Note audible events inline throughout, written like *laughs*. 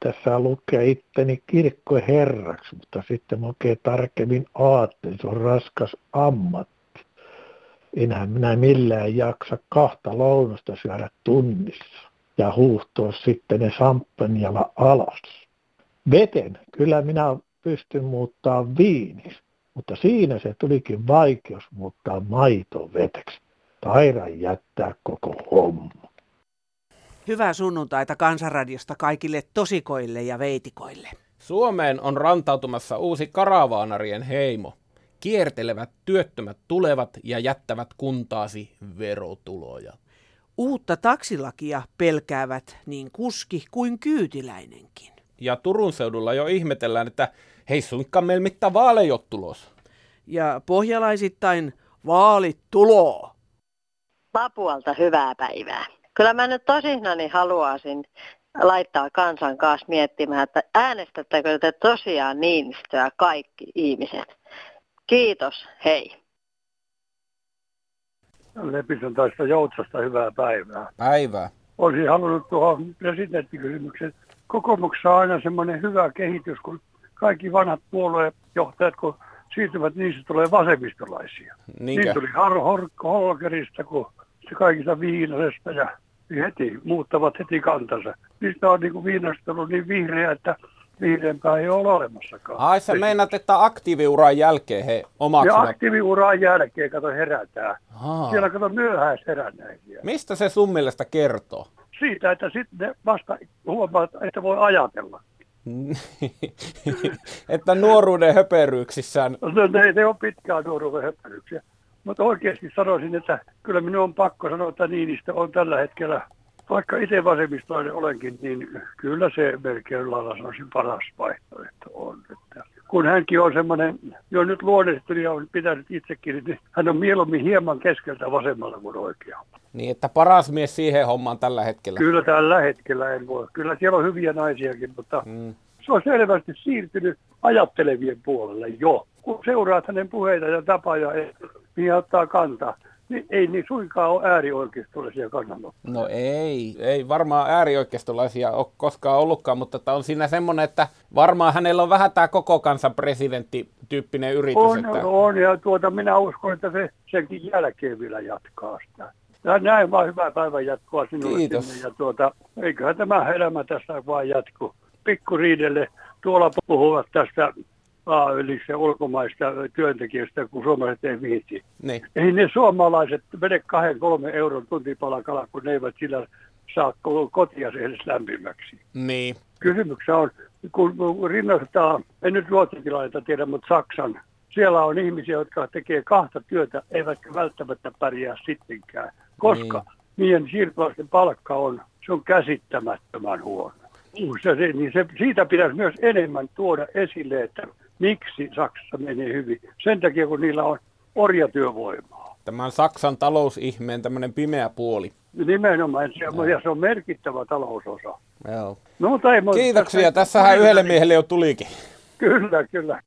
tässä lukea itteni kirkkoherraksi, mutta sitten oikein tarkemmin ajattelin, se on raskas ammatti. Enhän minä millään jaksa kahta lounasta syödä tunnissa ja huuhtoa sitten ne samppanjalla alas. Veten, kyllä minä pystyn muuttaa viiniksi, mutta siinä se tulikin vaikeus muuttaa maito veteksi. Taidan jättää koko homma. Hyvää sunnuntaita Kansanradiosta kaikille tosikoille ja veitikoille. Suomeen on rantautumassa uusi karavaanarien heimo. Kiertelevät työttömät tulevat ja jättävät kuntaasi verotuloja. Uutta taksilakia pelkäävät niin kuski kuin kyytiläinenkin. Ja Turun seudulla jo ihmetellään, että hei suinkaan meillä mitään vaaleja tulos. Ja pohjalaisittain vaalit tuloo. Lapualta hyvää päivää. Kyllä mä nyt tosissani haluaisin laittaa kansan kanssa miettimään, että äänestättekö te tosiaan Niinistöä kaikki ihmiset. Kiitos, hei. Lepisen taista Joutsasta hyvää päivää. Päivää. Olisin halunnut tuohon presidenttikysymykseen. Kokoomuksessa on aina semmoinen hyvä kehitys, kun kaikki vanhat puoluejohtajat, kun siirtyvät, niin se tulee vasemmistolaisia. Niinkö? Niin tuli Harro Holkerista, kun se kaikista viinasesta ja heti muuttavat heti kantansa. Niistä on niin kuin viinasta ollut niin vihreä, että vihreämpää ei ole olemassakaan. Ai sä meinaat, että aktiiviuran jälkeen he ja omaksuvat. aktiiviuran jälkeen, kato, herätään. Aa. Siellä kato myöhäisherännäisiä. Mistä se sun mielestä kertoo? Siitä, että sitten ne vasta huomaat, että voi ajatella. *laughs* että nuoruuden höperyyksissään. No, ne, ne on pitkään nuoruuden höppelyksiä. Mutta oikeasti sanoisin, että kyllä minun on pakko sanoa, että Niinistä on tällä hetkellä, vaikka itse vasemmistoinen olenkin, niin kyllä se melkein lailla sanoisin paras vaihtoehto on. Että kun hänkin on semmoinen, jo nyt luonnestunut ja on pitänyt itsekin, niin hän on mieluummin hieman keskeltä vasemmalla kuin oikealla. Niin, että paras mies siihen hommaan tällä hetkellä. Kyllä tällä hetkellä en voi. Kyllä siellä on hyviä naisiakin, mutta Mm. se on selvästi siirtynyt ajattelevien puolelle jo. Kun seuraat hänen puheita ja tapoja, ja mihin ottaa kantaa, niin ei niin suinkaan ole äärioikeistolaisia kannanottoja. No ei, ei varmaan äärioikeistolaisia ole koskaan ollutkaan, mutta on siinä semmoinen, että varmaan hänellä on vähän tämä koko kansan presidentti-tyyppinen yritys. On, että... on, ja tuota, minä uskon, että se senkin jälkeen vielä jatkaa sitä. Ja näin vaan hyvää päivän jatkoa sinulle. Kiitos. sinne, Ja tuota, eiköhän tämä elämä tässä vaan jatku. Pikkuriidelle tuolla puhuvat tästä AY-liikkeen ulkomaista työntekijöistä, kun suomalaiset ei viitsi. Niin. Ei ne suomalaiset mene kahden, kolmen euron tuntipalkalla, kun ne eivät sillä saa kotia edes lämpimäksi. Niin. Kysymyksessä on, kun rinnastetaan, en nyt Ruotsin tilannetta tiedä, mutta Saksan, siellä on ihmisiä, jotka tekee kahta työtä, eivätkä välttämättä pärjää sittenkään, koska niin. niiden siirtolaisten palkka on, se on käsittämättömän huono. Se, se, niin se, siitä pitäisi myös enemmän tuoda esille, että miksi Saksassa menee hyvin. Sen takia, kun niillä on orjatyövoimaa. Tämän Saksan talousihmeen tämmöinen pimeä puoli. Nimenomaan, se on, ja se on merkittävä talousosa. Joo. No, mutta ei, mutta- Kiitoksia. Tässähän yhdelle miehelle jo tulikin. Kyllä, kyllä.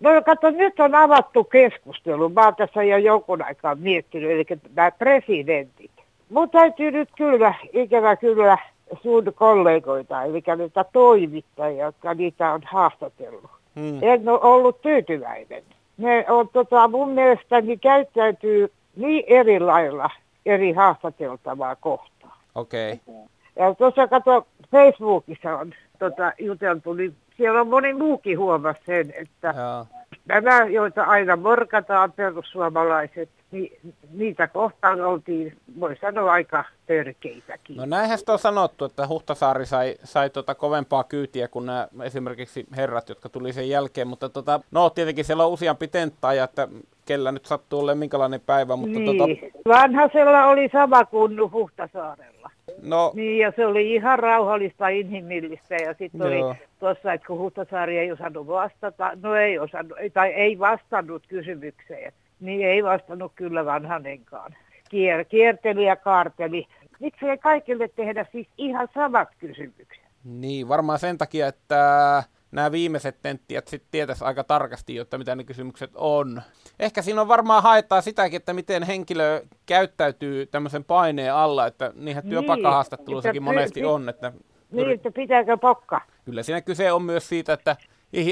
No kato, nyt on avattu keskustelu. Mä oon tässä jo jonkun aikaa miettinyt, eli nämä presidentit. Mun täytyy nyt kyllä, ikävä kyllä, sun kollegoita, eli niitä toimittajia, jotka niitä on haastatellut. Hmm. En ole ollut tyytyväinen. Ne on tota, mun mielestäni käyttäytyy niin eri lailla eri haastateltavaa kohtaan. Okei. Okay. Ja tuossa kato, Facebookissa on tota, juteltu, niin siellä on moni muukin huomasi sen, että Joo. nämä, joita aina morkataan, perussuomalaiset, niin niitä kohtaan oltiin, voi sanoa, aika törkeitäkin. No näinhän sitä on sanottu, että Huhtasaari sai, sai tota kovempaa kyytiä kuin nämä esimerkiksi herrat, jotka tuli sen jälkeen, mutta tota, no tietenkin siellä on useampi tenttaaja, että kellä nyt sattuu olemaan minkälainen päivä, mutta niin. tota, Vanhasella oli sama kuin Huhtasaarella. no Niin, ja se oli ihan rauhallista, inhimillistä, ja sitten oli tuossa, että kun Huhtasaari ei osannut vastata, no ei osannut, tai ei vastannut kysymykseen, niin ei vastannut kyllä vanhanenkaan. Kier, kierteli ja kaarteli. Miksi ei kaikille tehdä siis ihan samat kysymykset? niin varmaan sen takia, että nämä viimeiset tenttijät sitten tietäisi aika tarkasti, jotta mitä ne kysymykset on. Ehkä siinä on varmaan haettaa sitäkin, että miten henkilö käyttäytyy tämmöisen paineen alla, että niinhän Niin, työpaikkahaastattelussakin että monesti on, että Niin, että pitääkö pokka? kyllä siinä kyse on myös siitä, että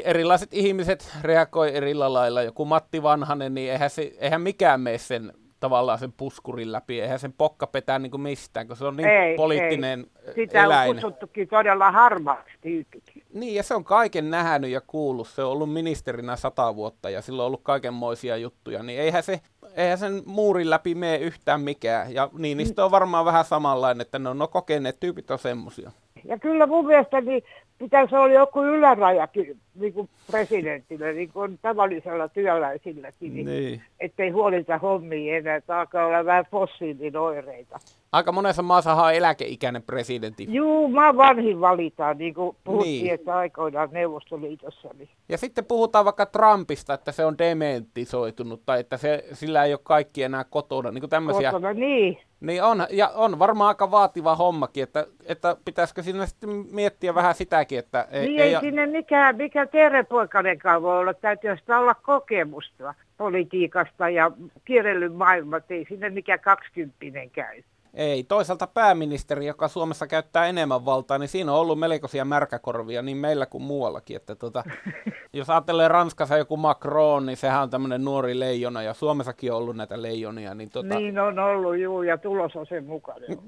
erilaiset ihmiset reagoi eri lailla. Joku Matti Vanhanen, niin eihän, se, eihän mikään mene sen tavallaan sen puskurin läpi, eihän sen pokka petää niin kuin mistään, kun se on niin Ei, poliittinen ei. Sitä eläin. on kutsuttukin todella harmaaksi tyypiksi. Niin, ja se on kaiken nähnyt ja kuullut. Se on ollut ministerinä sata vuotta ja sillä on ollut kaikenmoisia juttuja. Niin eihän, se, eihän sen muurin läpi mene yhtään mikään. Ja Niinistö on varmaan vähän samanlainen, että ne on no kokeneet tyypit on semmosia. Ja kyllä mun mielestä niin pitäisi olla joku ylärajakin niin kuin presidentille, niin kuin tavallisella työläisilläkin, niin, Niin. ettei huolita hommia enää, että alkaa olla vähän fossiilin oireita. Aika monessa maassa on eläkeikäinen presidentti. Juu, mä vanhin valitaan, niin kuin puhuttiin, Niin. että aikoinaan Neuvostoliitossa. Niin. Ja sitten puhutaan vaikka Trumpista, että se on dementisoitunut tai että se, sillä ei ole kaikki enää kotona. Niin kuin tämmöisiä. Kotona, niin. Niin on, ja on varmaan aika vaativa hommakin, että, että pitäisikö siinä sitten miettiä vähän sitäkin, että ei, Niin ei, ei, sinne mikään, mikä tervepoikanenkaan voi olla, täytyy sitä olla kokemusta politiikasta ja kierrellyt maailmat, ei sinne mikä kaksikymppinen käy. Ei, toisaalta pääministeri, joka Suomessa käyttää enemmän valtaa, niin siinä on ollut melkoisia märkäkorvia niin meillä kuin muuallakin. Että tota, *laughs* jos ajattelee Ranskassa joku Macron, niin sehän on tämmöinen nuori leijona ja Suomessakin on ollut näitä leijonia. Niin, tota, Niin on ollut, juu, ja tulos on sen mukainen.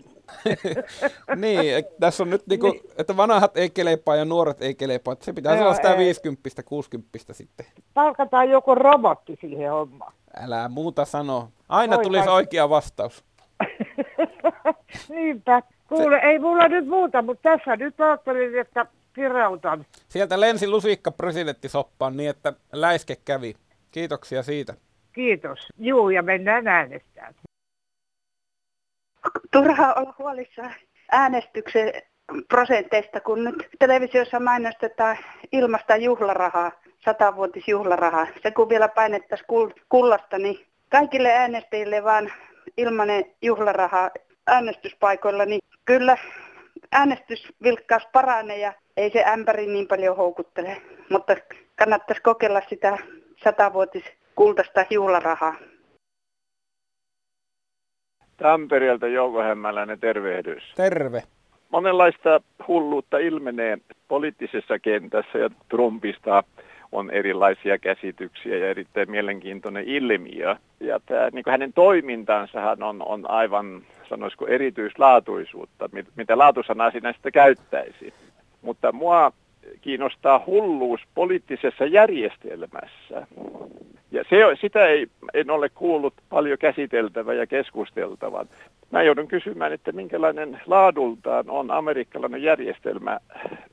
*laughs* niin tässä on nyt niinku, että vanhat ei kelepaa ja nuoret ei kelepaa. Se Joo, olla sitä ei. 50 60 sitten. Palkataan joku robotti siihen hommaan. Älä muuta sano. Aina Oi, tulisi vai- oikea vastaus. *laughs* Niinpä. Kuule, ei mulla nyt muuta, mutta tässä nyt ajattelin, että kirautan. Sieltä lensi lusikka presidenttisoppaan niin, että läiske kävi. Kiitoksia siitä. Kiitos. Juu, ja mennään äänestämään. turhaa olla huolissaan äänestyksen prosenteista, kun nyt televisiossa mainostetaan ilmasta juhlarahaa, satavuotisjuhlarahaa. Se kun vielä painettaisiin kul- kullasta, niin kaikille äänestäjille vaan ilmanen juhlaraha äänestyspaikoilla, niin kyllä äänestysvilkkaus paranee ja ei se ämpäri niin paljon houkuttele. Mutta kannattaisi kokeilla sitä satavuotiskultaista juhlarahaa. Tampereelta Jouko Hämmäläinen tervehdys. Terve. Monenlaista hulluutta ilmenee poliittisessa kentässä ja Trumpista on erilaisia käsityksiä ja erittäin mielenkiintoinen ilmiö. Ja tämä, niin hänen toimintansahan on, on aivan, sanoisiko, erityislaatuisuutta, mit, mitä laatusanaa sinä sitten käyttäisi. Mutta mua kiinnostaa hulluus poliittisessa järjestelmässä. Ja se, sitä ei, en ole kuullut paljon käsiteltävän ja keskusteltavan. Mä joudun kysymään, että minkälainen laadultaan on amerikkalainen järjestelmä.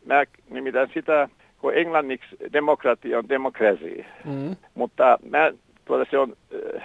Mä nimitän sitä, kun englanniksi demokratia on democracy, Mm. mutta mä, tuota se on äh,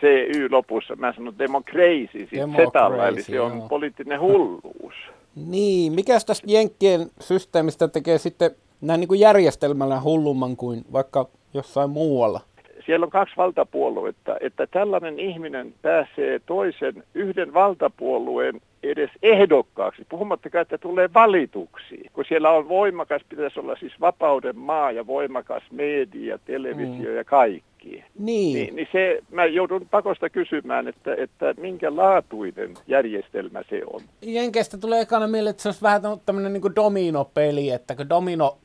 CY lopussa, mä sanon democracy, Democracy, setalla, eli se on joo. poliittinen hulluus. *laughs* Niin, mikäs tästä Jenkkien systeemistä tekee sitten näin niin kuin järjestelmällä hullumman kuin vaikka jossain muualla? Siellä on kaksi valtapuoluetta, että tällainen ihminen pääsee toisen yhden valtapuolueen edes ehdokkaaksi, puhumattakaan, että tulee valituksi. Kun siellä on voimakas, pitäisi olla siis vapauden maa ja voimakas media, televisio Mm. ja kaikki. Niin, Niin, niin se, mä joudun pakosta kysymään, että, että minkä laatuinen järjestelmä se on. Jenkeistä tulee ekana mieleen, että se olisi vähän tämmöinen niin dominopeli, että kun domino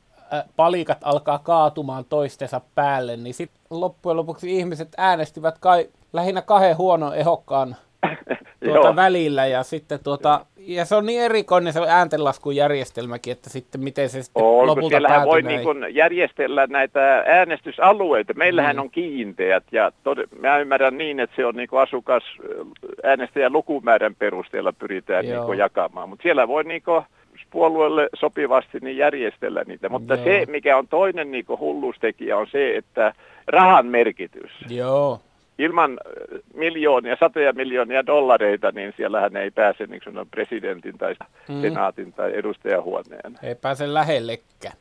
palikat alkaa kaatumaan toistensa päälle, niin sitten loppujen lopuksi ihmiset äänestivät kai lähinnä kahden huonon ehokkaan *laughs* tuota välillä ja sitten tuota, ja se on niin erikoinen se ääntenlaskujärjestelmäkin, että sitten miten se sitten On, kun lopulta siellähän voi niin kun järjestellä näitä äänestysalueita. Meillähän Mm. on kiinteät ja tod- mä ymmärrän niin, että se on niin kuin asukas äänestäjän lukumäärän perusteella pyritään niin kuin jakamaan. Mutta siellä voi niin kuin puolueelle sopivasti niin järjestellä niitä. Mutta Joo. se, mikä on toinen niin kuin hulluustekijä, on se, että rahan merkitys. Joo, Ilman äh, miljoonia, satoja miljoonia dollareita, niin siellähän ei pääse niin presidentin tai Mm. senaatin tai edustajahuoneen. ei pääse lähellekään.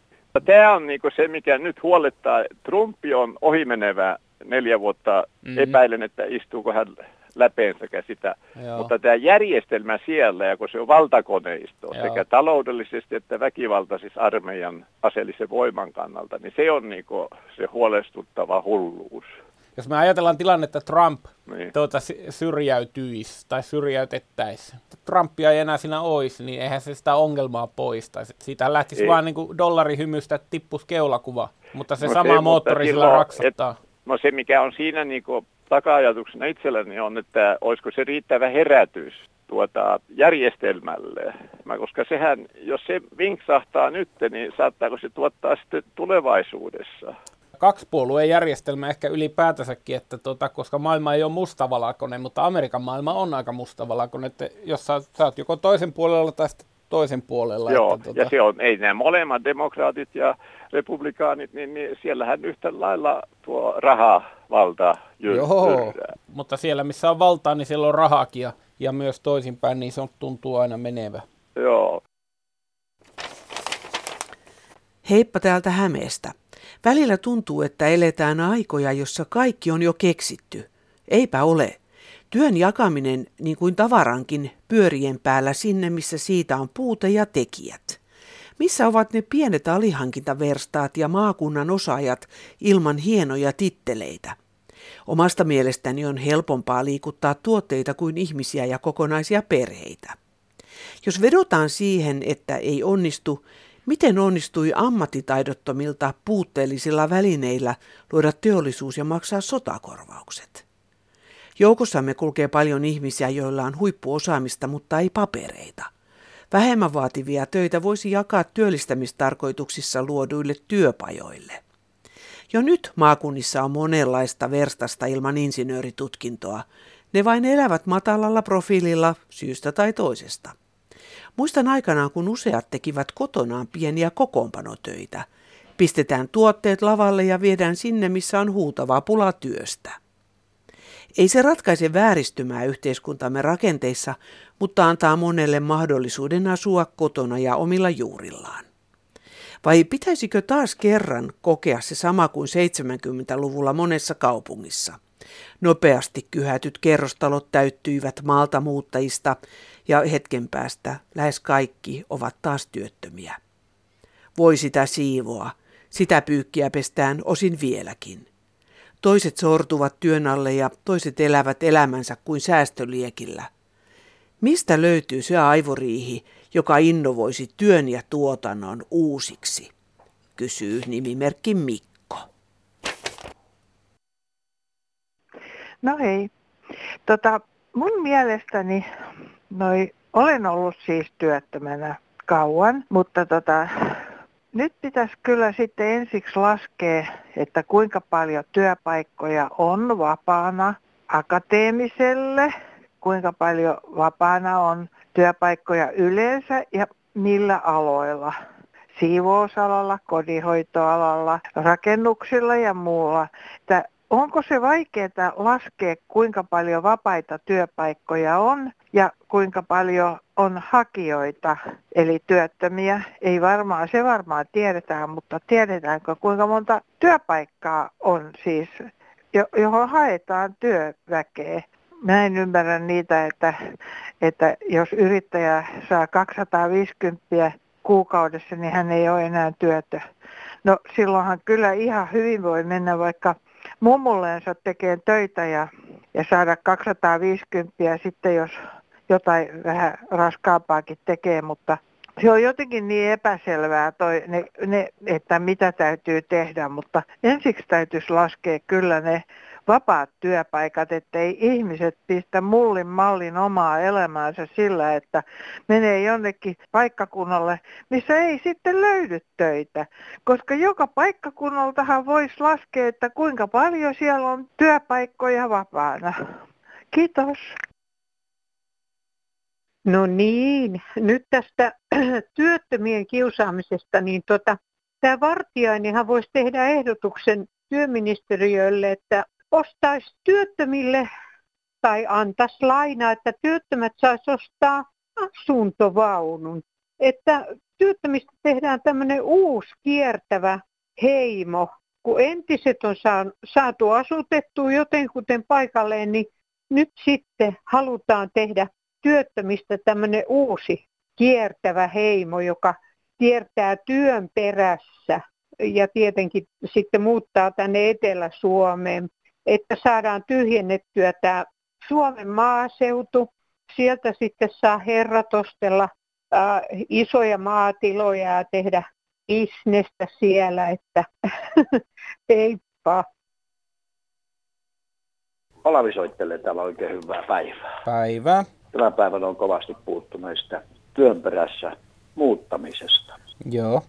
Tämä on niinku se, mikä nyt huolettaa. Trumpi on ohimenevä neljä vuotta. Mm. Epäilen, että istuuko hän läpeensäkään sitä. Joo. Mutta tämä järjestelmä siellä, ja kun se on valtakoneisto Joo. sekä taloudellisesti että väkivaltaisissa armeijan aseellisen voiman kannalta, niin se on niinku se huolestuttava hulluus. Jos me ajatellaan tilannetta, että Trump Niin. tuota, sy- syrjäytyisi tai syrjäytettäisiin, Trumpia ei enää siinä olisi, niin eihän se sitä ongelmaa poistaisi. Siitä lähtisi Ei. vaan niin kuin dollarihymystä, että tippus keulakuva, mutta se No sama se, moottori sillä raksattaa. No se, mikä on siinä niinku taka-ajatuksena itselläni on, että olisiko se riittävä herätys tuota järjestelmälle. Mä, koska sehän, jos se vinksahtaa nyt, niin saattaako se tuottaa sitten tulevaisuudessa? Kaksipuolueen järjestelmä ehkä ylipäätänsäkin, että tota, koska maailma ei ole mustavalkoinen, mutta Amerikan maailma on aika mustavalkoinen, että jos sä, sä oot joko toisen puolella tai sitten toisen puolella. Joo, että, tota, ja se on, ei nämä molemmat demokraatit ja republikaanit, niin, niin siellähän yhtä lailla tuo rahavalta jyr- Joo, mutta siellä missä on valtaa, niin siellä on rahakin ja, ja myös toisinpäin, niin se on, tuntuu aina menevä. Joo. Heippa täältä Hämeestä. Välillä tuntuu, että eletään aikoja, jossa kaikki on jo keksitty. Eipä ole. Työn jakaminen, niin kuin tavarankin, pyörien päällä sinne, missä siitä on puute ja tekijät. Missä ovat ne pienet alihankintaverstaat ja maakunnan osaajat ilman hienoja titteleitä? Omasta mielestäni on helpompaa liikuttaa tuotteita kuin ihmisiä ja kokonaisia perheitä. Jos vedotaan siihen, että ei onnistu, miten onnistui ammattitaidottomilta puutteellisilla välineillä luoda teollisuus ja maksaa sotakorvaukset? Joukossamme kulkee paljon ihmisiä, joilla on huippuosaamista, mutta ei papereita. Vähemmän vaativia töitä voisi jakaa työllistämistarkoituksissa luoduille työpajoille. Jo nyt maakunnissa on monenlaista verstasta ilman insinööritutkintoa. Ne vain elävät matalalla profiililla syystä tai toisesta. Muistan aikanaan, kun useat tekivät kotonaan pieniä kokoonpanotöitä. Pistetään tuotteet lavalle ja viedään sinne, missä on huutavaa pula työstä. Ei se ratkaise vääristymää yhteiskuntamme rakenteissa, mutta antaa monelle mahdollisuuden asua kotona ja omilla juurillaan. Vai pitäisikö taas kerran kokea se sama kuin 70-luvulla monessa kaupungissa? Nopeasti kyhätyt kerrostalot täyttyivät maalta muuttajista ja hetken päästä lähes kaikki ovat taas työttömiä. Voi sitä siivoa, sitä pyykkiä pestään osin vieläkin. Toiset sortuvat työn alle ja toiset elävät elämänsä kuin säästöliekillä. Mistä löytyy se aivoriihi, joka innovoisi työn ja tuotannon uusiksi? Kysyy nimimerkki Mikko. No hei. Tota, mun mielestäni noi, olen ollut siis työttömänä kauan, mutta tota, nyt pitäisi kyllä sitten ensiksi laskea, että kuinka paljon työpaikkoja on vapaana akateemiselle, kuinka paljon vapaana on työpaikkoja yleensä ja millä aloilla. Siivousalalla, kodinhoitoalalla, rakennuksilla ja muulla. Että onko se vaikeaa laskea, kuinka paljon vapaita työpaikkoja on ja kuinka paljon on hakijoita, eli työttömiä. Ei varmaan, se varmaan tiedetään, mutta tiedetäänkö kuinka monta työpaikkaa on siis, johon haetaan työväkeä. Mä en ymmärrä niitä, että, että jos yrittäjä saa 250 kuukaudessa, niin hän ei ole enää työtö. No silloinhan kyllä ihan hyvin voi mennä vaikka mummulleensa tekee töitä ja, ja saada 250 sitten, jos jotain vähän raskaampaakin tekee, mutta se on jotenkin niin epäselvää, toi, ne, ne, että mitä täytyy tehdä, mutta ensiksi täytyisi laskea kyllä ne vapaat työpaikat, ettei ihmiset pistä mullin mallin omaa elämäänsä sillä, että menee jonnekin paikkakunnalle, missä ei sitten löydy töitä. Koska joka paikkakunnaltahan voisi laskea, että kuinka paljon siellä on työpaikkoja vapaana. Kiitos. No niin, nyt tästä *clears throat* työttömien kiusaamisesta, niin tota, tämä Vartiainenhan voisi tehdä ehdotuksen työministeriölle, että ostaisi työttömille tai antaisi lainaa, että työttömät saisi ostaa asuntovaunun. Että työttömistä tehdään tämmöinen uusi kiertävä heimo. Kun entiset on saatu asutettua jotenkuten paikalleen, niin nyt sitten halutaan tehdä työttömistä tämmöinen uusi kiertävä heimo, joka kiertää työn perässä ja tietenkin sitten muuttaa tänne Etelä-Suomeen, että saadaan tyhjennettyä tämä Suomen maaseutu. Sieltä sitten saa herratostella äh, isoja maatiloja ja tehdä bisnestä siellä, että *laughs* heippa. Olavi soittelee täällä oikein hyvää päivää. Päivää. Tänä päivänä on kovasti puhuttu näistä työn perässä muuttamisesta. Joo.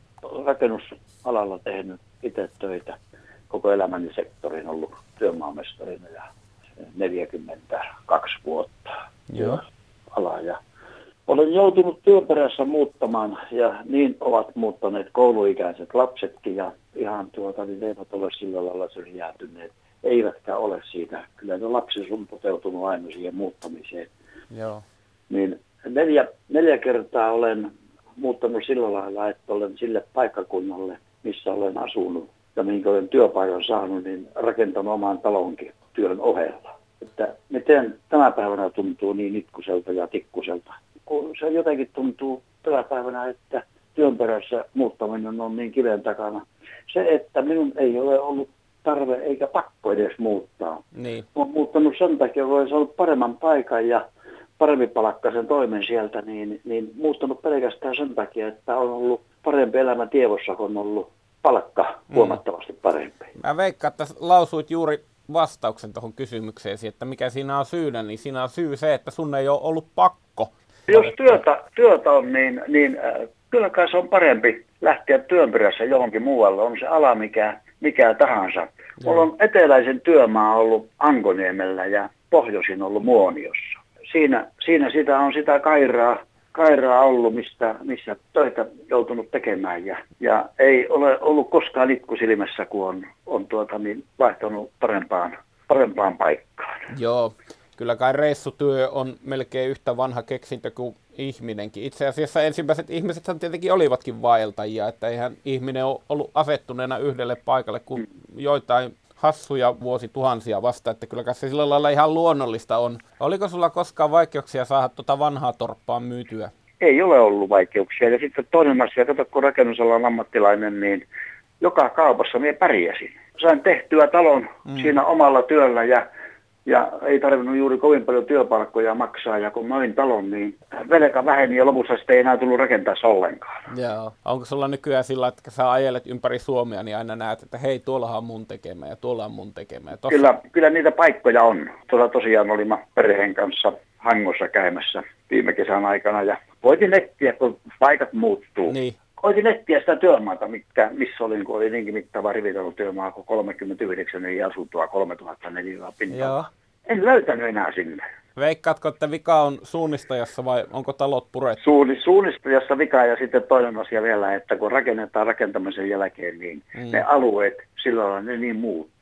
Rakennusalalla tehnyt itse töitä. Koko elämäni sektorin ollut työmaamestarina ja 42 vuotta Joo. alaa. Ja olen joutunut työperässä muuttamaan ja niin ovat muuttaneet kouluikäiset lapsetkin ja ihan tuota, niin eivät ole sillä lailla syrjäytyneet. Eivätkä ole siitä. Kyllä ne lapsi on toteutunut aina siihen muuttamiseen. Joo. Niin neljä, neljä kertaa olen muuttanut sillä lailla, että olen sille paikkakunnalle, missä olen asunut ja minkä olen työpaikan saanut, niin rakentanut oman talonkin työn ohella. Että miten tämä päivänä tuntuu niin itkuselta ja tikkuselta. Kun se jotenkin tuntuu tänä päivänä, että työn perässä muuttaminen on niin kiven takana. Se, että minun ei ole ollut tarve eikä pakko edes muuttaa. Niin. Olen muuttanut sen takia, että olen saanut paremman paikan ja paremmin palakkaisen toimen sieltä, niin, niin muuttanut pelkästään sen takia, että on ollut parempi elämä tievossa, kun on ollut palkka huomattavasti parempi. Mä veikkaan, että lausuit juuri vastauksen tuohon kysymykseesi, että mikä siinä on syynä, niin siinä on syy se, että sun ei ole ollut pakko. Jos työtä, työtä on, niin, niin äh, kyllä kai se on parempi lähteä työn perässä johonkin muualle. On se ala mikä, mikä tahansa. Mulla on eteläisen työmaa ollut Ankoniemellä ja pohjoisin ollut Muoniossa. Siinä, siinä sitä on sitä kairaa, kairaa ollut, mistä, missä töitä joutunut tekemään. Ja, ja ei ole ollut koskaan itku silmässä, kun on, on tuota, niin vaihtanut parempaan, parempaan paikkaan. Joo, kyllä kai reissutyö on melkein yhtä vanha keksintö kuin ihminenkin. Itse asiassa ensimmäiset ihmiset tietenkin olivatkin vaeltajia, että eihän ihminen ole ollut asettuneena yhdelle paikalle kuin joitain hassuja vuosituhansia vasta, että kyllä se sillä lailla ihan luonnollista on. Oliko sulla koskaan vaikeuksia saada tuota vanhaa torppaa myytyä? Ei ole ollut vaikeuksia. Ja sitten toinen asia, kato kun rakennusalan ammattilainen, niin joka kaupassa minä pärjäsin. Sain tehtyä talon mm. siinä omalla työllä ja ja ei tarvinnut juuri kovin paljon työpalkkoja maksaa, ja kun möin talon, niin velka väheni ja lopussa sitten ei enää tullut rakentaa ollenkaan. Joo. Onko sulla nykyään sillä, että sä ajelet ympäri Suomea, niin aina näet, että hei, tuolla on mun tekemä ja tuolla on mun tekemä. Ja tossa... Kyllä, kyllä niitä paikkoja on. Tuolla tosiaan olimme perheen kanssa Hangossa käymässä viime kesän aikana, ja voitin etsiä, kun paikat muuttuu. Niin koitin etsiä sitä työmaata, mikä, missä olin, kun oli niinkin mittava työmaa kuin 39 niin asuntoa 3004 pintaa. Joo. En löytänyt enää sinne. Veikkaatko, että vika on suunnistajassa vai onko talot purettu? Suunni, suunnistajassa vika ja sitten toinen asia vielä, että kun rakennetaan rakentamisen jälkeen, niin mm. ne alueet sillä lailla ne niin muuttuu.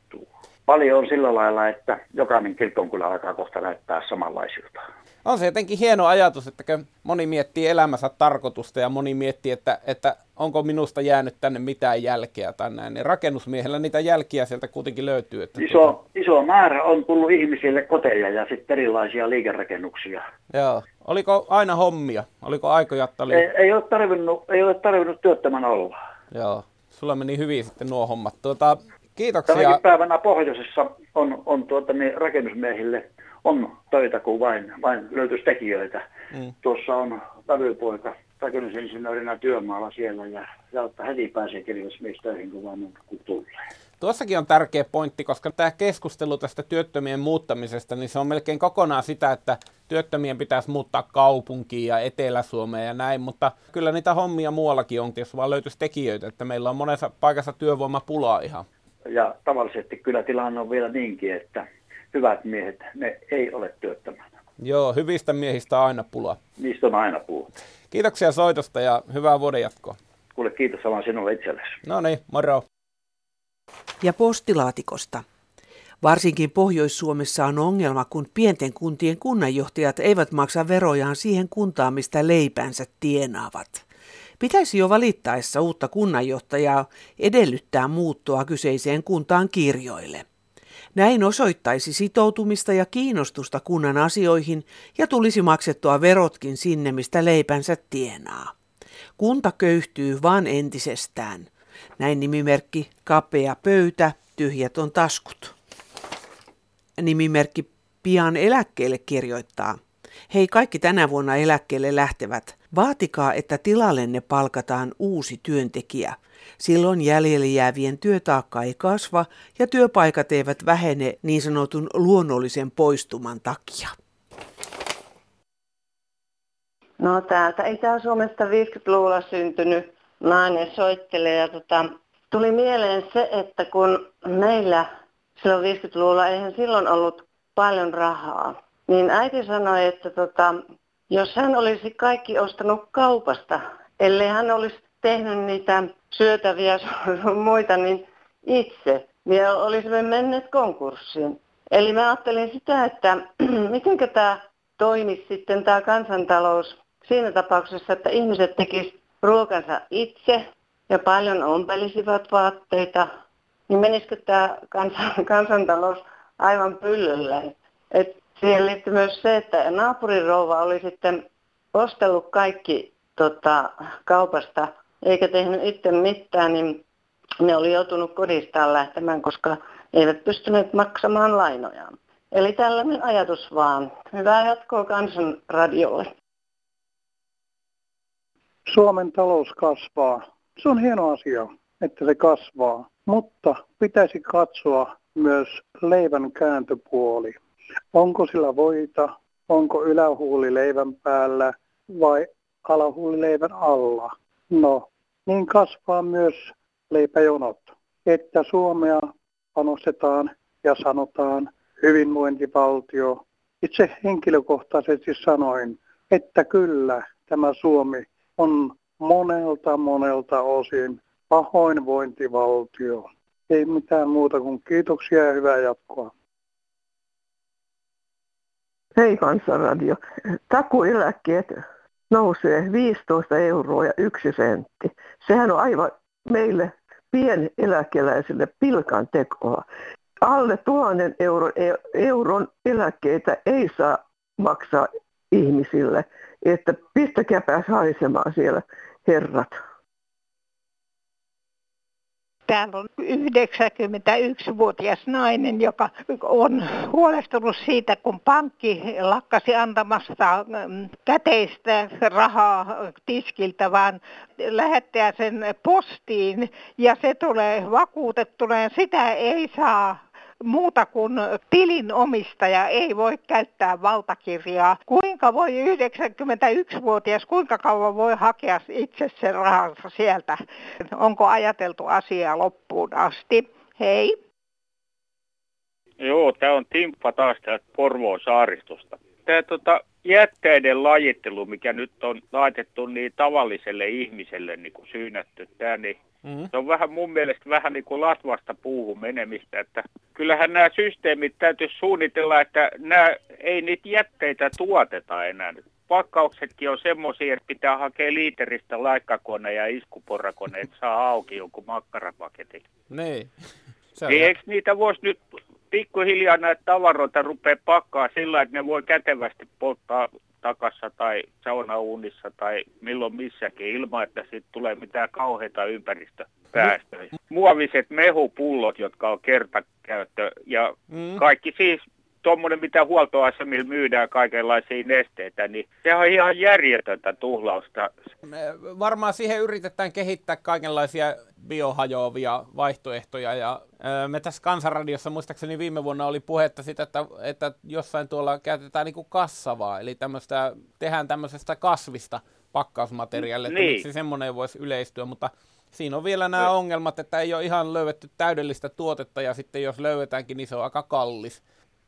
Paljon on sillä lailla, että jokainen kirkonkylä alkaa kohta näyttää samanlaisilta on se jotenkin hieno ajatus, että moni miettii elämänsä tarkoitusta ja moni miettii, että, että onko minusta jäänyt tänne mitään jälkeä tai näin. Niin rakennusmiehellä niitä jälkiä sieltä kuitenkin löytyy. Että iso, tuota... iso määrä on tullut ihmisille koteja ja sitten erilaisia liikerakennuksia. Joo. Oliko aina hommia? Oliko aikoja, oli... Ei, ei, ole tarvinnut, ei ole tarvinnut työttömän olla. Joo. Sulla meni hyvin sitten nuo hommat. Tuota, kiitoksia. Tänäkin päivänä pohjoisessa on, on tuota, niin rakennusmiehille on töitä, kun vain, vain löytyisi tekijöitä. Mm. Tuossa on vävypoika rakennusinsinöörinä työmaalla siellä ja, ja heti pääsee kirjallismies kun vaan kun tulee. Tuossakin on tärkeä pointti, koska tämä keskustelu tästä työttömien muuttamisesta, niin se on melkein kokonaan sitä, että työttömien pitäisi muuttaa kaupunkiin ja Etelä-Suomeen ja näin, mutta kyllä niitä hommia muuallakin on, jos vaan löytyisi tekijöitä, että meillä on monessa paikassa työvoimapulaa ihan. Ja tavallisesti kyllä tilanne on vielä niinkin, että hyvät miehet, ne ei ole työttömänä. Joo, hyvistä miehistä on aina pula. Niistä on aina pula. Kiitoksia soitosta ja hyvää vuoden jatkoa. Kuule, kiitos samaan sinulle itsellesi. No niin, moro. Ja postilaatikosta. Varsinkin Pohjois-Suomessa on ongelma, kun pienten kuntien kunnanjohtajat eivät maksa verojaan siihen kuntaan, mistä leipänsä tienaavat. Pitäisi jo valittaessa uutta kunnanjohtajaa edellyttää muuttoa kyseiseen kuntaan kirjoille. Näin osoittaisi sitoutumista ja kiinnostusta kunnan asioihin ja tulisi maksettua verotkin sinne, mistä leipänsä tienaa. Kunta köyhtyy vaan entisestään. Näin nimimerkki kapea pöytä, tyhjät on taskut. Nimimerkki pian eläkkeelle kirjoittaa. Hei kaikki tänä vuonna eläkkeelle lähtevät, vaatikaa, että tilallenne palkataan uusi työntekijä. Silloin jäljelle jäävien työtaakka ei kasva ja työpaikat eivät vähene niin sanotun luonnollisen poistuman takia. No täältä Itä-Suomesta 50-luvulla syntynyt nainen soittelee ja tota, tuli mieleen se, että kun meillä silloin 50-luvulla eihän silloin ollut paljon rahaa, niin äiti sanoi, että tota, jos hän olisi kaikki ostanut kaupasta, ellei hän olisi tehnyt niitä syötäviä *laughs* muita niin itse, niin olisimme menneet konkurssiin. Eli mä ajattelin sitä, että *clears throat* miten tämä toimisi sitten tämä kansantalous siinä tapauksessa, että ihmiset tekisivät ruokansa itse ja paljon ompelisivat vaatteita, niin menisikö tämä kansan, *laughs* kansantalous aivan pyllylleen. Et siihen liittyy myös se, että naapurirouva oli sitten ostellut kaikki tota, kaupasta eikä tehnyt itse mitään, niin ne oli joutunut kodistaan lähtemään, koska eivät pystyneet maksamaan lainojaan. Eli tällainen ajatus vaan. Hyvää jatkoa kansanradiolle. Suomen talous kasvaa. Se on hieno asia, että se kasvaa, mutta pitäisi katsoa myös leivän kääntöpuoli. Onko sillä voita, onko ylähuuli leivän päällä vai alahuuli leivän alla? No, niin kasvaa myös leipäjonot, että Suomea panostetaan ja sanotaan hyvinvointivaltio. Itse henkilökohtaisesti sanoin, että kyllä tämä Suomi on monelta monelta osin pahoinvointivaltio. Ei mitään muuta kuin kiitoksia ja hyvää jatkoa. Hei Kansanradio. Takueläkkeet nousee 15 euroa ja yksi sentti. Sehän on aivan meille pieneläkeläisille pilkan tekoa. Alle tuhannen euron, euron eläkkeitä ei saa maksaa ihmisille, että pistäkääpä haisemaan siellä herrat. Täällä on 91-vuotias nainen, joka on huolestunut siitä, kun pankki lakkasi antamasta mm, käteistä rahaa tiskiltä, vaan lähettää sen postiin ja se tulee vakuutettuna ja sitä ei saa muuta kuin tilin omistaja ei voi käyttää valtakirjaa. Kuinka voi 91-vuotias, kuinka kauan voi hakea itse sen rahansa sieltä? Onko ajateltu asiaa loppuun asti? Hei. Joo, tämä on Timppa taas täältä Porvoon saaristosta. Tämä tota, jätteiden lajittelu, mikä nyt on laitettu niin tavalliselle ihmiselle niin kuin syynätty, tämä, niin Mm-hmm. Se on vähän mun mielestä vähän niin kuin latvasta puuhun menemistä, että kyllähän nämä systeemit täytyisi suunnitella, että nämä, ei niitä jätteitä tuoteta enää. Pakkauksetkin on semmoisia, että pitää hakea liiteristä laikkakone ja iskuporrakone, että saa auki jonkun makkarapaketin. Niin. *laughs* Se niin eikö niitä voisi nyt pikkuhiljaa näitä tavaroita rupea pakkaa sillä, että ne voi kätevästi polttaa takassa tai saunauunissa tai milloin missäkin ilman, että siitä tulee mitään kauheita ympäristöpäästöjä. Muoviset mehupullot, jotka on kertakäyttö ja mm. kaikki siis tuommoinen, mitä huoltoasemilla myydään kaikenlaisia nesteitä, niin se on ihan järjetöntä tuhlausta. Varmaan siihen yritetään kehittää kaikenlaisia biohajoavia vaihtoehtoja. Ja me tässä Kansanradiossa muistaakseni viime vuonna oli puhetta sitä, että, että jossain tuolla käytetään niin kuin kassavaa, eli tämmöistä, tehdään tämmöisestä kasvista pakkausmateriaalia, niin. miksi semmoinen voisi yleistyä, mutta siinä on vielä nämä ongelmat, että ei ole ihan löydetty täydellistä tuotetta ja sitten jos löydetäänkin, niin se on aika kallis.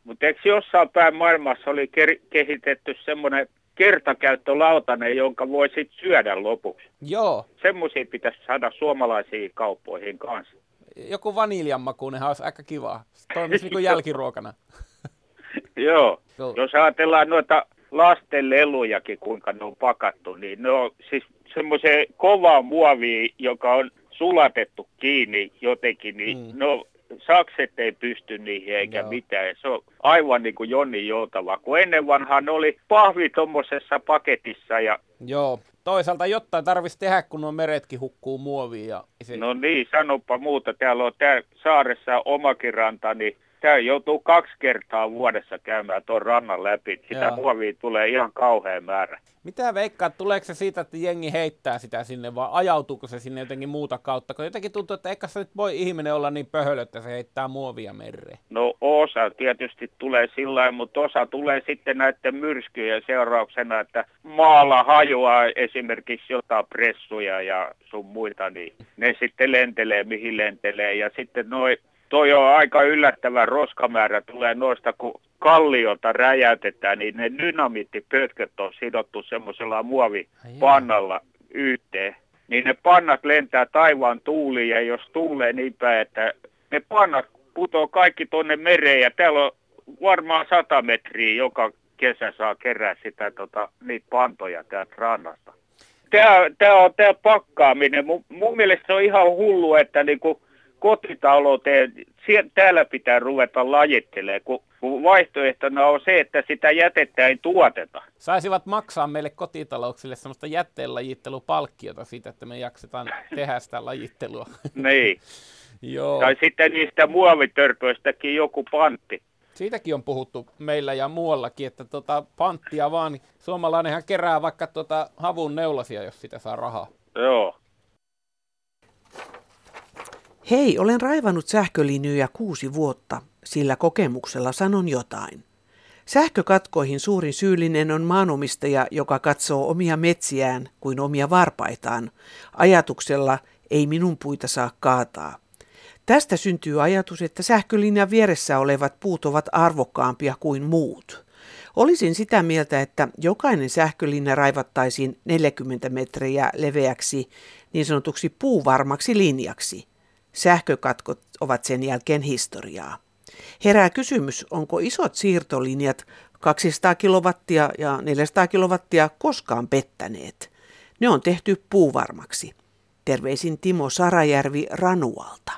Mutta eikö jossain päin maailmassa oli kehitetty semmoinen kertakäyttölautanen, jonka voi sitten syödä lopuksi? Joo. Semmoisia pitäisi saada suomalaisiin kauppoihin kanssa. Joku vaniljanmakuunenhan olisi aika kiva. Se toimisi niin kuin *laughs* jälkiruokana. *laughs* Joo. Joo. Jos ajatellaan noita lasten lelujakin, kuinka ne on pakattu, niin ne on siis semmoiseen kovaa muoviin, joka on sulatettu kiinni jotenkin, niin mm. ne on sakset ei pysty niihin eikä Joo. mitään. Se on aivan niin kuin Jonni joutava, kun ennen vanhaan oli pahvi tuommoisessa paketissa. Ja... Joo, toisaalta jotain tarvitsisi tehdä, kun on meretkin hukkuu muoviin. Ja se... No niin, sanopa muuta. Täällä on tää saaressa omakin ranta, niin Tämä joutuu kaksi kertaa vuodessa käymään tuon rannan läpi. Sitä Joo. muovia tulee ihan kauhean määrä. Mitä veikkaat, tuleeko se siitä, että jengi heittää sitä sinne vai ajautuuko se sinne jotenkin muuta kautta? Kun jotenkin tuntuu, että eikä se nyt voi ihminen olla niin pöhölö, että se heittää muovia mereen. No osa tietysti tulee sillä mutta osa tulee sitten näiden myrskyjen seurauksena, että maalla hajoaa esimerkiksi jotain pressuja ja sun muita, niin ne sitten lentelee mihin lentelee. Ja sitten noin toi on aika yllättävä roskamäärä tulee noista, kun kalliota räjäytetään, niin ne dynamiittipötköt on sidottu semmoisella muovipannalla yhteen. Niin ne pannat lentää taivaan tuuliin ja jos tuulee niin päin, että ne pannat putoo kaikki tuonne mereen ja täällä on varmaan sata metriä joka kesä saa kerää sitä, tota, niitä pantoja täältä rannasta. Tämä, tämä on tämä pakkaaminen. Mun, mun mielestä se on ihan hullu, että niinku kotitalouteen, täällä pitää ruveta lajittelemaan, kun, kun vaihtoehtona on se, että sitä jätettä ei tuoteta. Saisivat maksaa meille kotitalouksille sellaista jätteenlajittelupalkkiota siitä, että me jaksetaan tehdä sitä lajittelua. *laughs* niin. Joo. Tai sitten niistä muovitörpöistäkin joku pantti. Siitäkin on puhuttu meillä ja muuallakin, että tota panttia vaan, suomalainenhan kerää vaikka tota havun neulasia, jos sitä saa rahaa. Joo. Hei, olen raivannut sähkölinjoja kuusi vuotta, sillä kokemuksella sanon jotain. Sähkökatkoihin suurin syyllinen on maanomistaja, joka katsoo omia metsiään kuin omia varpaitaan. Ajatuksella ei minun puita saa kaataa. Tästä syntyy ajatus, että sähkölinjan vieressä olevat puut ovat arvokkaampia kuin muut. Olisin sitä mieltä, että jokainen sähkölinja raivattaisiin 40 metriä leveäksi niin sanotuksi puuvarmaksi linjaksi – Sähkökatkot ovat sen jälkeen historiaa. Herää kysymys, onko isot siirtolinjat 200 kilowattia ja 400 kilowattia koskaan pettäneet. Ne on tehty puuvarmaksi. Terveisin Timo Sarajärvi Ranualta.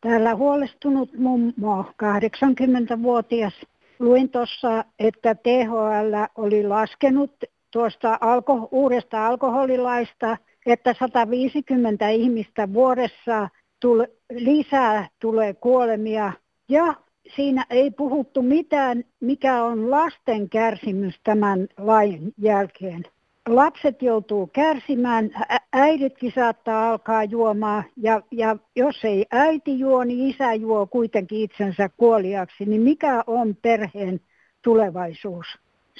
Täällä huolestunut mummo, 80-vuotias. Luin tuossa, että THL oli laskenut tuosta alko, uudesta alkoholilaista – että 150 ihmistä vuodessa tule, lisää tulee kuolemia ja siinä ei puhuttu mitään, mikä on lasten kärsimys tämän lain jälkeen. Lapset joutuu kärsimään, äiditkin saattaa alkaa juomaan ja, ja jos ei äiti juo, niin isä juo kuitenkin itsensä kuoliaksi. Niin mikä on perheen tulevaisuus?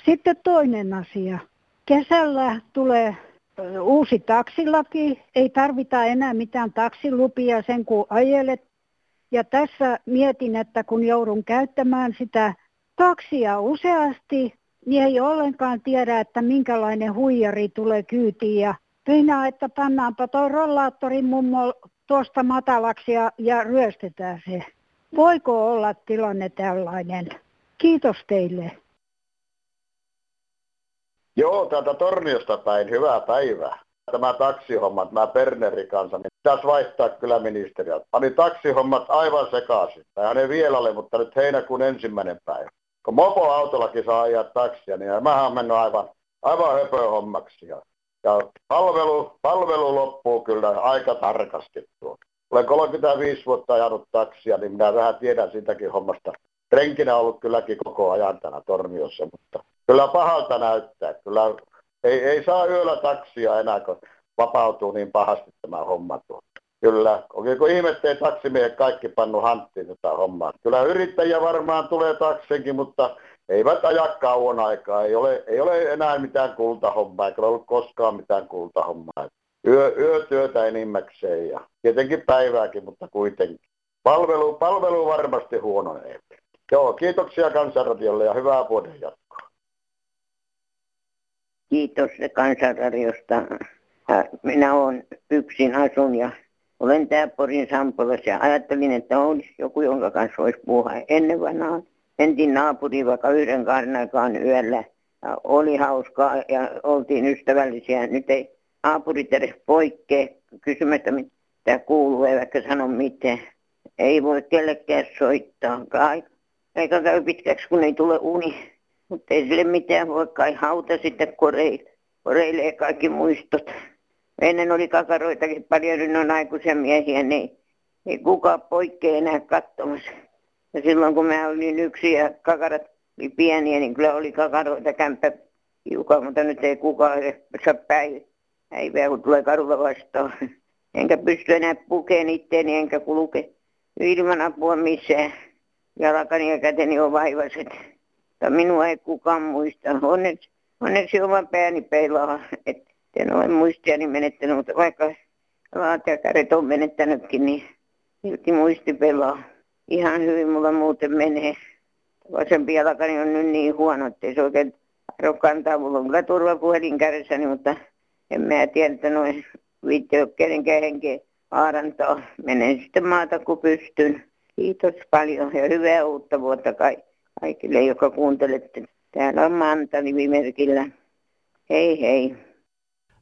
Sitten toinen asia. Kesällä tulee uusi taksilaki, ei tarvita enää mitään taksilupia sen kun ajelet. Ja tässä mietin, että kun joudun käyttämään sitä taksia useasti, niin ei ollenkaan tiedä, että minkälainen huijari tulee kyytiin. Ja peinaa, että pannaanpa tuo rollaattori mummo tuosta matalaksi ja, ja ryöstetään se. Voiko olla tilanne tällainen? Kiitos teille. Joo, täältä Torniosta päin. Hyvää päivää. Tämä taksihommat, mä Berneri kanssa, niin pitäisi vaihtaa kyllä ministeriä. Pani taksihommat aivan sekaisin. Tai ne vielä ole, mutta nyt heinäkuun ensimmäinen päivä. Kun mopoautollakin saa ajaa taksia, niin mä oon mennyt aivan, aivan höpöhommaksi. Ja, ja palvelu, palvelu loppuu kyllä aika tarkasti tuo. Olen 35 vuotta ajanut taksia, niin minä vähän tiedän sitäkin hommasta. Renkinä ollut kylläkin koko ajan täällä Torniossa, mutta kyllä pahalta näyttää. Kyllä ei, ei saa yöllä taksia enää, kun vapautuu niin pahasti tämä homma tuo. Kyllä, oikein kun ihmetteen taksimiehet kaikki pannu hanttiin tätä hommaa. Kyllä yrittäjiä varmaan tulee taksenkin, mutta eivät aja kauan aikaa. Ei ole, ei ole enää mitään kultahommaa, eikä ollut koskaan mitään kultahommaa. Yö, yötyötä enimmäkseen ja tietenkin päivääkin, mutta kuitenkin. Palvelu, palvelu varmasti huononee. Joo, kiitoksia Kansanradiolle ja hyvää vuoden jatkoa. Kiitos Kansanradiosta. Minä olen yksin asun ja olen täällä Porin Sampolassa ja ajattelin, että olisi joku, jonka kanssa voisi puhua ennen vanhaan. Mentiin naapuriin vaikka yhden kahden aikaan yöllä. Ja oli hauskaa ja oltiin ystävällisiä. Nyt ei naapurit edes poikkea kysymättä Tämä kuuluu eivätkä sano mitään. Ei voi kellekään soittaa. Eikä käy pitkäksi, kun ei tule uni. Mutta ei sille mitään voi kai hauta sitten koreille. Koreilee kaikki muistot. Ennen oli kakaroitakin paljon, nyt on aikuisia miehiä, niin ei kukaan poikkea enää katsomassa. Ja silloin kun mä olin yksi ja kakarat oli pieniä, niin kyllä oli kakaroita kämppä hiukan, mutta nyt ei kukaan saa päivää, kun tulee karulla vastaan. Enkä pysty enää pukeen itteeni, enkä kulke ilman apua missään. Jalkani ja käteni on vaivaiset. Mutta minua ei kukaan muista. Onneksi, onneksi oma pääni peilaa, että en ole muistiani menettänyt, mutta vaikka kädet on menettänytkin, niin silti muisti pelaa. Ihan hyvin mulla muuten menee. Vasempi jalkani on nyt niin huono, että se oikein arvo kantaa. Mulla on kyllä turvapuhelin kädessäni, mutta en mä tiedä, että noin viitti ole kenenkään henkeä aarantaa. Menen sitten maata, kun pystyn. Kiitos paljon ja hyvää uutta vuotta kaikille, jotka kuuntelette. Täällä on Manta nimimerkillä. Hei hei.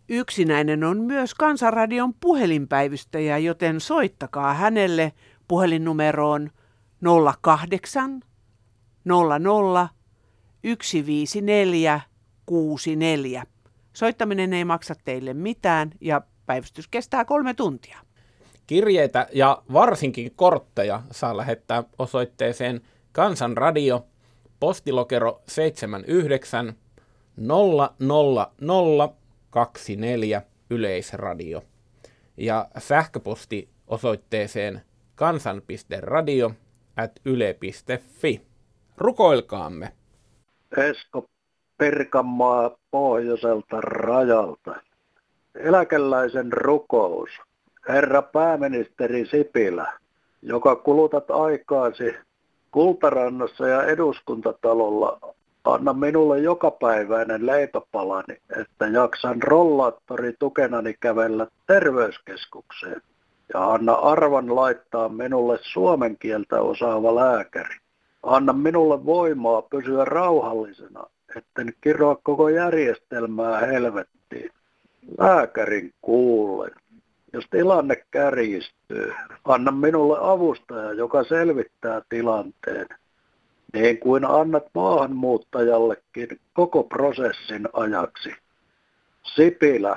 Yksinäinen on myös Kansanradion puhelinpäivystäjä, joten soittakaa hänelle puhelinnumeroon 08 00 154 64. Soittaminen ei maksa teille mitään ja päivystys kestää kolme tuntia. Kirjeitä ja varsinkin kortteja saa lähettää osoitteeseen Kansanradio, postilokero 79 000 24 Yleisradio ja sähköposti osoitteeseen kansan.radio at yle.fi. Rukoilkaamme. Esko Pirkanmaa pohjoiselta rajalta. Eläkeläisen rukous. Herra pääministeri Sipilä, joka kulutat aikaasi Kultarannassa ja eduskuntatalolla Anna minulle jokapäiväinen leipäpalani, että jaksan rollaattori tukenani kävellä terveyskeskukseen. Ja anna arvan laittaa minulle suomen kieltä osaava lääkäri. Anna minulle voimaa pysyä rauhallisena, etten kiroa koko järjestelmää helvettiin. Lääkärin kuullen. Jos tilanne kärjistyy, anna minulle avustaja, joka selvittää tilanteen niin kuin annat maahanmuuttajallekin koko prosessin ajaksi. Sipilä,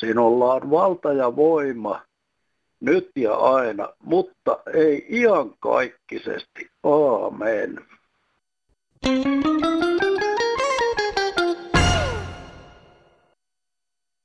sinulla on valta ja voima nyt ja aina, mutta ei iankaikkisesti. Aamen. Thank you.